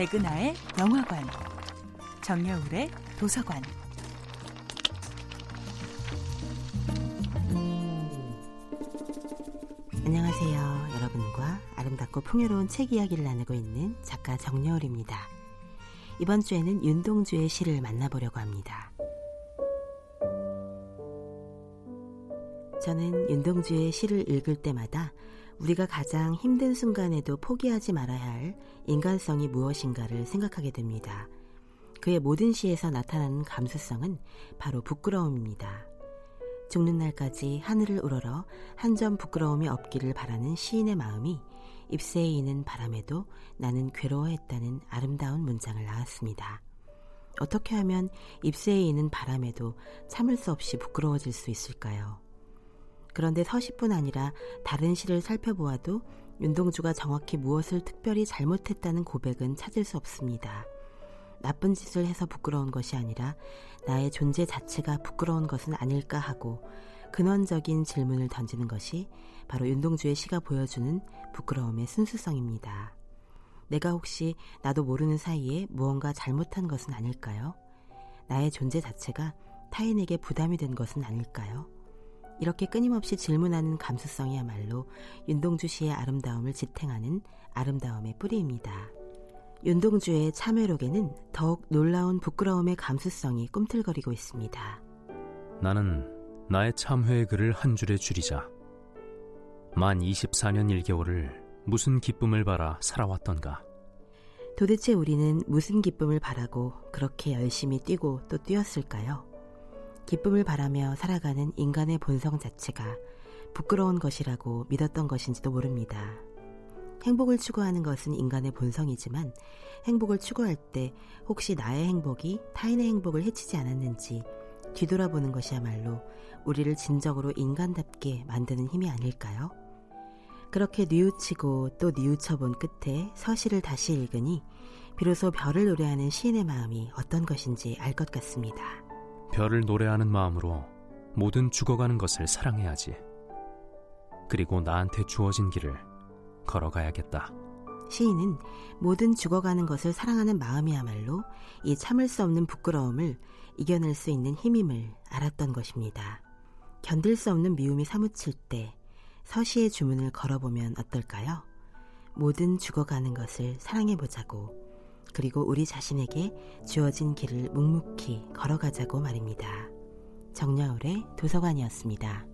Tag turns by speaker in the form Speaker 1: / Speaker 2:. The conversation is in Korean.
Speaker 1: 백은하의 영화관, 정여울의 도서관.
Speaker 2: 안녕하세요. 여러분과 아름답고 풍요로운 책 이야기를 나누고 있는 작가 정여울입니다. 이번 주에는 윤동주의 시를 만나보려고 합니다. 저는 윤동주의 시를 읽을 때마다 우리가 가장 힘든 순간에도 포기하지 말아야 할 인간성이 무엇인가를 생각하게 됩니다. 그의 모든 시에서 나타나는 감수성은 바로 부끄러움입니다. 죽는 날까지 하늘을 우러러 한 점 부끄러움이 없기를 바라는 시인의 마음이 잎새에 이는 바람에도 나는 괴로워했다는 아름다운 문장을 낳았습니다. 어떻게 하면 잎새에 이는 바람에도 참을 수 없이 부끄러워질 수 있을까요? 그런데 서시뿐 아니라 다른 시를 살펴보아도 윤동주가 정확히 무엇을 특별히 잘못했다는 고백은 찾을 수 없습니다. 나쁜 짓을 해서 부끄러운 것이 아니라 나의 존재 자체가 부끄러운 것은 아닐까 하고 근원적인 질문을 던지는 것이 바로 윤동주의 시가 보여주는 부끄러움의 순수성입니다. 내가 혹시 나도 모르는 사이에 무언가 잘못한 것은 아닐까요? 나의 존재 자체가 타인에게 부담이 된 것은 아닐까요? 이렇게 끊임없이 질문하는 감수성이야말로 윤동주 씨의 아름다움을 지탱하는 아름다움의 뿌리입니다. 윤동주의 참회록에는 더욱 놀라운 부끄러움의 감수성이 꿈틀거리고 있습니다.
Speaker 3: 나는 나의 참회의 글을 한 줄에 줄이자. 만 24년 1개월을 무슨 기쁨을 바라 살아왔던가.
Speaker 2: 도대체 우리는 무슨 기쁨을 바라고 그렇게 열심히 뛰고 또 뛰었을까요? 기쁨을 바라며 살아가는 인간의 본성 자체가 부끄러운 것이라고 믿었던 것인지도 모릅니다. 행복을 추구하는 것은 인간의 본성이지만 행복을 추구할 때 혹시 나의 행복이 타인의 행복을 해치지 않았는지 뒤돌아보는 것이야말로 우리를 진정으로 인간답게 만드는 힘이 아닐까요? 그렇게 뉘우치고 또 뉘우쳐본 끝에 서시를 다시 읽으니 비로소 별을 노래하는 시인의 마음이 어떤 것인지 알 것 같습니다.
Speaker 3: 별을 노래하는 마음으로 모든 죽어가는 것을 사랑해야지. 그리고 나한테 주어진 길을 걸어가야겠다.
Speaker 2: 시인은 모든 죽어가는 것을 사랑하는 마음이야말로 이 참을 수 없는 부끄러움을 이겨낼 수 있는 힘임을 알았던 것입니다. 견딜 수 없는 미움이 사무칠 때 서시의 주문을 걸어보면 어떨까요? 모든 죽어가는 것을 사랑해보자고 그리고 우리 자신에게 주어진 길을 묵묵히 걸어가자고 말입니다. 정야울의 도서관이었습니다.